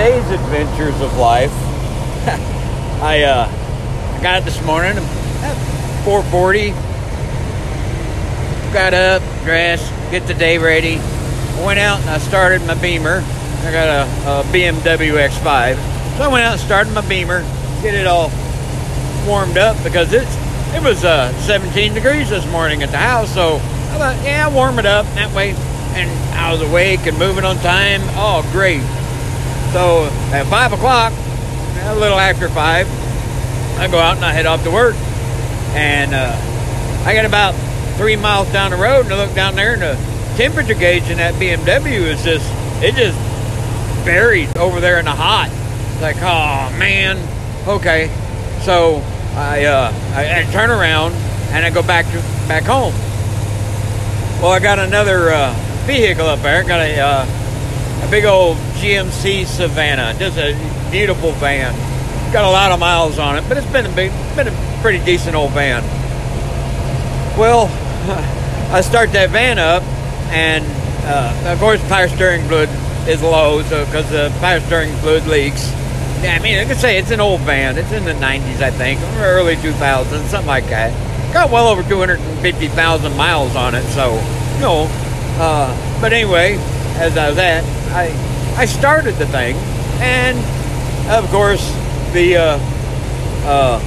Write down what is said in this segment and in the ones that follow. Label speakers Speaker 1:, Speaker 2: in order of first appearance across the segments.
Speaker 1: today's adventures of life. I uh, I got up this morning at 4:40. Got up, dressed, get the day ready. Went out and I started my Beamer. I got a, a BMW X5, so I went out and started my Beamer, get it all warmed up because it's it was uh, 17 degrees this morning at the house. So I thought, yeah, warm it up that way. And I was awake and moving on time. Oh, great. So at 5 o'clock, a little after 5, I go out and I head off to work. And uh, I get about three miles down the road and I look down there and the temperature gauge in that BMW is just, it just buried over there in the hot. It's like, oh man, okay. So I, uh, I, I turn around and I go back to back home. Well, I got another uh, vehicle up there. I Got a uh, a big old GMC Savana. Just a beautiful van. Got a lot of miles on it, but it's been a big, been a pretty decent old van. Well, I start that van up, and uh, of course, power steering fluid is low, so because the power steering fluid leaks. Yeah, I mean, I could say it's an old van. It's in the 90s, I think, or early 2000s, something like that. Got well over 250,000 miles on it, so, you know. Uh, but anyway, as I was at, I I started the thing, and of course the uh, uh,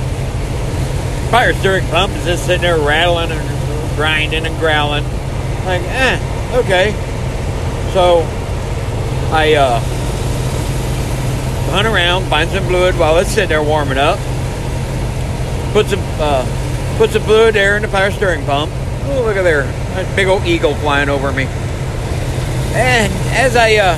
Speaker 1: fire steering pump is just sitting there rattling and grinding and growling. Like, eh, okay. So I uh, hunt around, find some fluid while it's sitting there warming up. Put some uh, put some fluid there in the power steering pump. Oh, look at there, a big old eagle flying over me. And as I uh,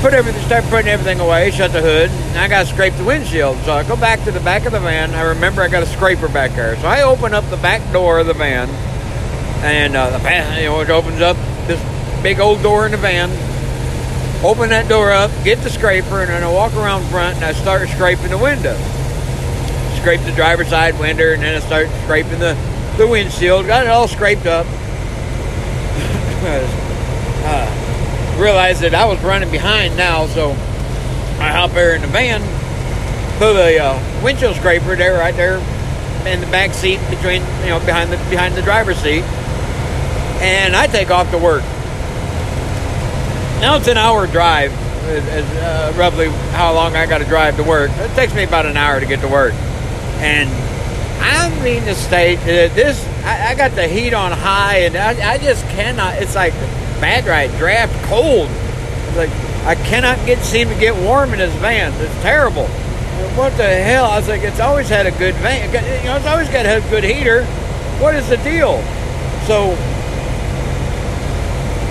Speaker 1: put everything, start putting everything away, shut the hood, I got to scrape the windshield. So I go back to the back of the van. I remember I got a scraper back there. So I open up the back door of the van, and uh, the van, you know, it opens up this big old door in the van. Open that door up, get the scraper, and then I walk around front and I start scraping the window. Scrape the driver's side window, and then I start scraping the, the windshield. Got it all scraped up uh, realized that I was running behind now, so I hop there in the van, put a uh, windshield scraper there, right there in the back seat between, you know, behind the behind the driver's seat, and I take off to work. Now it's an hour drive, is, uh, roughly how long I got to drive to work. It takes me about an hour to get to work, and I mean to state that this I, I, got the heat on high, and I, I just cannot. It's like bad right draft cold. It's like I cannot get seem to get warm in this van. It's terrible. What the hell? I was like, it's always had a good van. You know, it's always got a good heater. What is the deal? So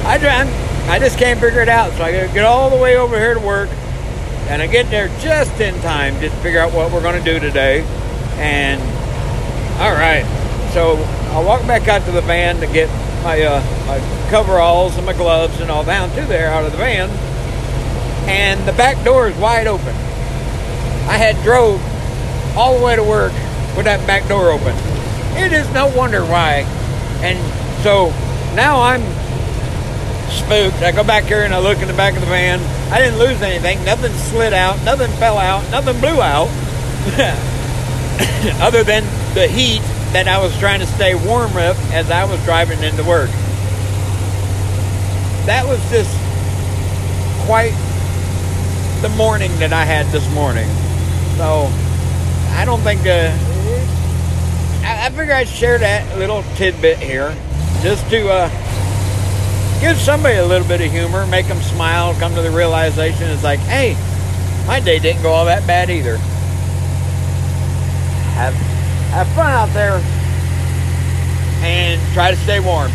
Speaker 1: I drive. I just can't figure it out. So I gotta get all the way over here to work, and I get there just in time to figure out what we're going to do today. And all right, so I walk back out to the van to get my uh, my coveralls and my gloves and all down to there out of the van, and the back door is wide open. I had drove all the way to work with that back door open. It is no wonder why. And so now I'm spooked. I go back here and I look in the back of the van. I didn't lose anything. Nothing slid out. Nothing fell out. Nothing blew out. Other than the heat that I was trying to stay warm with as I was driving into work. That was just quite the morning that I had this morning. So I don't think uh, I, I figure I'd share that little tidbit here just to uh, give somebody a little bit of humor, make them smile, come to the realization it's like, hey, my day didn't go all that bad either. Have have fun out there and try to stay warm.